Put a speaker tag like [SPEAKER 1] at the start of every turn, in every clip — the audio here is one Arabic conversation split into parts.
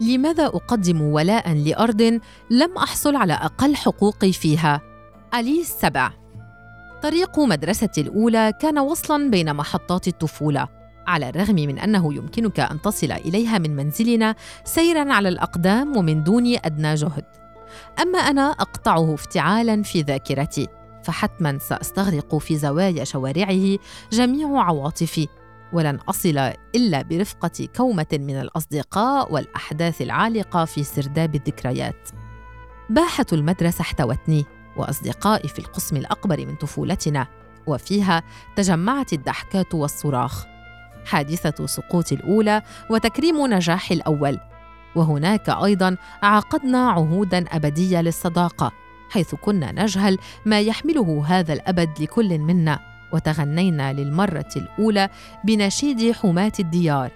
[SPEAKER 1] لماذا أقدم ولاء لأرض لم أحصل على أقل حقوقي فيها؟ علي السبع طريق مدرستي الأولى كان وصلاً بين محطات الطفولة على الرغم من أنه يمكنك أن تصل إليها من منزلنا سيراً على الأقدام ومن دون أدنى جهد. أما أنا أقطعه افتعالاً في ذاكرتي فحتماً سأستغرق في زوايا شوارعه جميع عواطفي. ولن أصل إلا برفقة كومة من الأصدقاء والأحداث العالقة في سرداب الذكريات. باحة المدرسة احتوتني وأصدقائي في القسم الأكبر من طفولتنا، وفيها تجمعت الضحكات والصراخ. حادثة سقوط الأولى وتكريم نجاح الأول. وهناك أيضا عقدنا عهودا أبدية للصداقة، حيث كنا نجهل ما يحمله هذا الأبد لكل منا وتغنينا للمرة الأولى بنشيد حماة الديار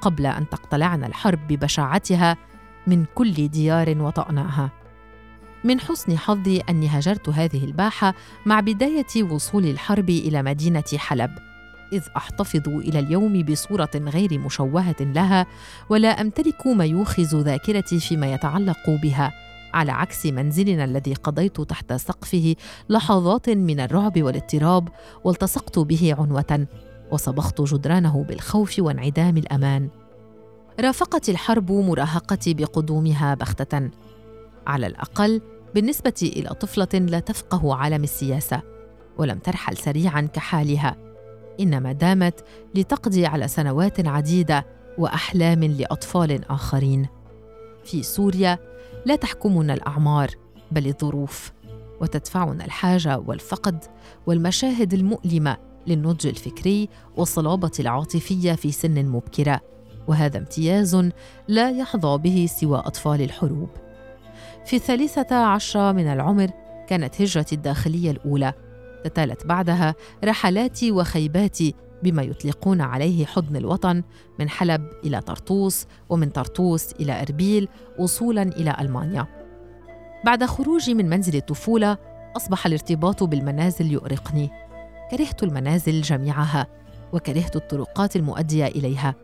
[SPEAKER 1] قبل أن تقتلعنا الحرب ببشاعتها من كل ديار وطأناها. من حسن حظي أني هجرت هذه الباحة مع بداية وصول الحرب إلى مدينة حلب، إذ أحتفظ إلى اليوم بصورة غير مشوهة لها ولا أمتلك ما يوخز ذاكرتي فيما يتعلق بها. على عكس منزلنا الذي قضيت تحت سقفه لحظات من الرعب والاضطراب والتصقت به عنوة وصبغت جدرانه بالخوف وانعدام الأمان. رافقت الحرب مراهقتي بقدومها بغتة. على الأقل بالنسبة إلى طفلة لا تفقه عالم السياسة ولم ترحل سريعا كحالها. إنما دامت لتقضي على سنوات عديدة وأحلام لأطفال آخرين. في سوريا لا تحكمنا الأعمار بل الظروف وتدفعنا الحاجة والفقد والمشاهد المؤلمة للنضج الفكري والصلابة العاطفية في سن مبكرة وهذا امتياز لا يحظى به سوى أطفال الحروب. في الثالثة عشر من العمر كانت هجرتي الداخلية الأولى تتالت بعدها رحلاتي وخيباتي بما يطلقون عليه حضن الوطن من حلب إلى طرطوس ومن طرطوس إلى إربيل وصولا إلى ألمانيا. بعد خروجي من منزل الطفولة أصبح الارتباط بالمنازل يؤرقني. كرهت المنازل جميعها وكرهت الطرقات المؤدية إليها.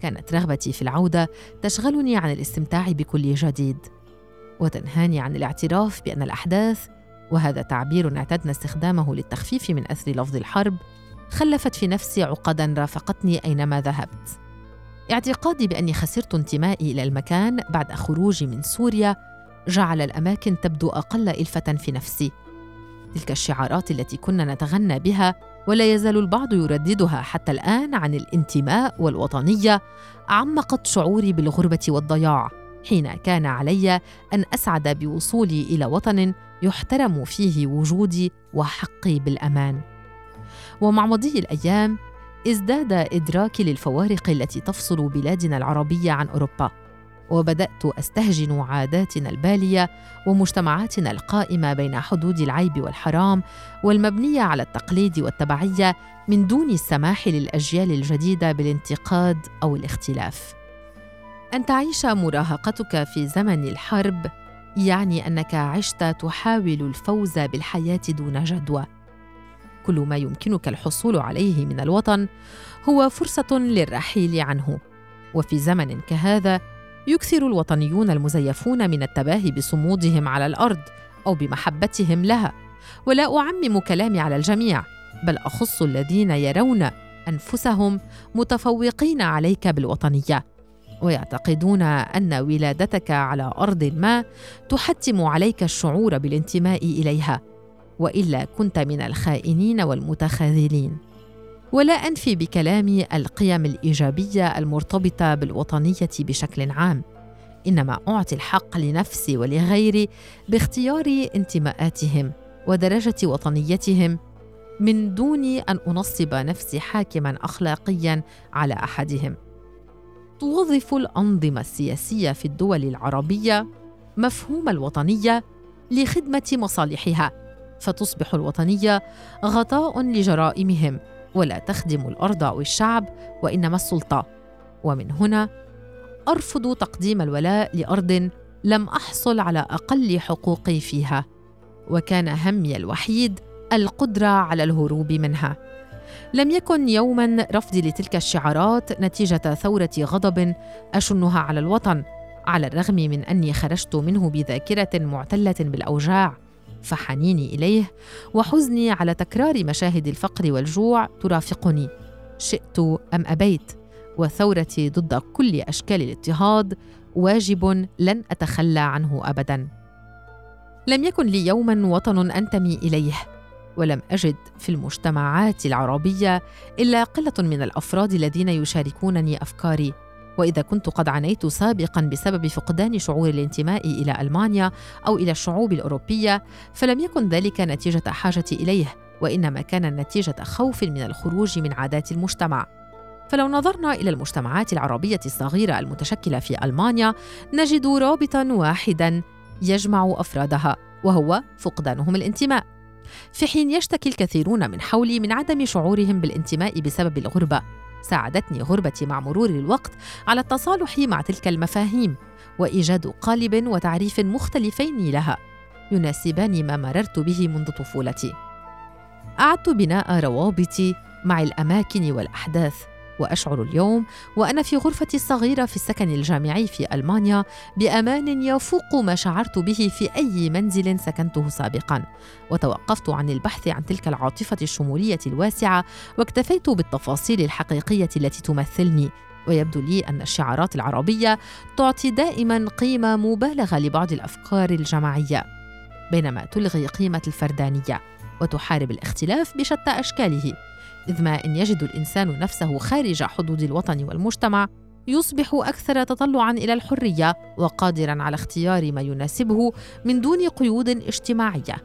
[SPEAKER 1] كانت رغبتي في العودة تشغلني عن الاستمتاع بكل جديد وتنهاني عن الاعتراف بأن الأحداث وهذا تعبير اعتدنا استخدامه للتخفيف من أثر لفظ الحرب خلفت في نفسي عقدا رافقتني أينما ذهبت. اعتقادي بأني خسرت انتمائي إلى المكان بعد خروجي من سوريا جعل الأماكن تبدو أقل إلفة في نفسي. تلك الشعارات التي كنا نتغنى بها ولا يزال البعض يرددها حتى الآن عن الانتماء والوطنية عمقت شعوري بالغربة والضياع حين كان علي أن أسعد بوصولي إلى وطن يحترم فيه وجودي وحقي بالأمان. ومع مضي الأيام ازداد ادراكي للفوارق التي تفصل بلادنا العربية عن أوروبا. وبدأت أستهجن عاداتنا البالية ومجتمعاتنا القائمة بين حدود العيب والحرام والمبنية على التقليد والتبعية من دون السماح للأجيال الجديدة بالانتقاد أو الاختلاف. أن تعيش مراهقتك في زمن الحرب يعني أنك عشت تحاول الفوز بالحياة دون جدوى. كل ما يمكنك الحصول عليه من الوطن هو فرصة للرحيل عنه. وفي زمن كهذا يكثر الوطنيون المزيفون من التباهي بصمودهم على الأرض أو بمحبتهم لها. ولا أعمم كلامي على الجميع بل أخص الذين يرون أنفسهم متفوقين عليك بالوطنية. ويعتقدون أن ولادتك على أرض ما تحتم عليك الشعور بالانتماء إليها. وإلا كنت من الخائنين والمتخاذلين. ولا أنفي بكلامي القيم الإيجابية المرتبطة بالوطنية بشكل عام إنما أعطي الحق لنفسي ولغيري باختيار انتماءاتهم ودرجة وطنيتهم من دون أن أنصب نفسي حاكما اخلاقيا على أحدهم. توظف الأنظمة السياسية في الدول العربية مفهوم الوطنية لخدمة مصالحها. فتصبح الوطنية غطاء لجرائمهم ولا تخدم الأرض أو الشعب وإنما السلطة. ومن هنا أرفض تقديم الولاء لأرض لم أحصل على أقل حقوقي فيها وكان همي الوحيد القدرة على الهروب منها. لم يكن يوما رفضي لتلك الشعارات نتيجة ثورة غضب أشنها على الوطن على الرغم من أني خرجت منه بذاكرة معتلة بالأوجاع. فحنيني إليه وحزني على تكرار مشاهد الفقر والجوع. ترافقني شئت أم أبيت؟ وثورتي ضد كل أشكال الاضطهاد واجب لن أتخلى عنه ابدا. لم يكن لي يوما وطن أنتمي إليه ولم أجد في المجتمعات العربية إلا قلة من الأفراد الذين يشاركونني أفكاري. وإذا كنت قد عانيت سابقا بسبب فقدان شعور الانتماء إلى ألمانيا أو إلى الشعوب الأوروبية فلم يكن ذلك نتيجة حاجتي إليه وإنما كان نتيجة خوف من الخروج من عادات المجتمع. فلو نظرنا إلى المجتمعات العربية الصغيرة المتشكلة في ألمانيا نجد رابطا واحدا يجمع أفرادها وهو فقدانهم الانتماء. في حين يشتكي الكثيرون من حولي من عدم شعورهم بالانتماء بسبب الغربة ساعدتني غربتي مع مرور الوقت على التصالح مع تلك المفاهيم وإيجاد قالب وتعريف مختلفين لها يناسبان ما مررت به منذ طفولتي. أعدت بناء روابطي مع الأماكن والأحداث. وأشعر اليوم وأنا في غرفتي الصغيرة في السكن الجامعي في ألمانيا بأمان يفوق ما شعرت به في أي منزل سكنته سابقا. وتوقفت عن البحث عن تلك العاطفة الشمولية الواسعة واكتفيت بالتفاصيل الحقيقية التي تمثلني. ويبدو لي أن الشعارات العربية تعطي دائما قيمة مبالغة لبعض الأفكار الجماعية بينما تلغي قيمة الفردانية وتحارب الاختلاف بشتى أشكاله. إذ ما إن يجد الإنسان نفسه خارج حدود الوطن والمجتمع يصبح أكثر تطلعا إلى الحرية وقادرا على اختيار ما يناسبه من دون قيود اجتماعية.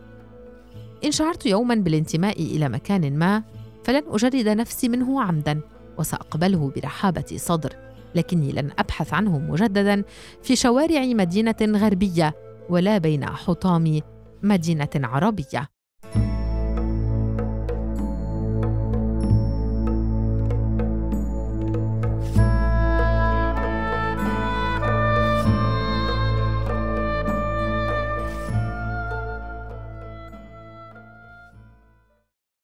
[SPEAKER 1] إن شعرت يوما بالانتماء إلى مكان ما فلن أجرد نفسي منه عمدا وسأقبله برحابة صدر لكني لن أبحث عنه مجددا في شوارع مدينة غربية ولا بين حطام مدينة عربية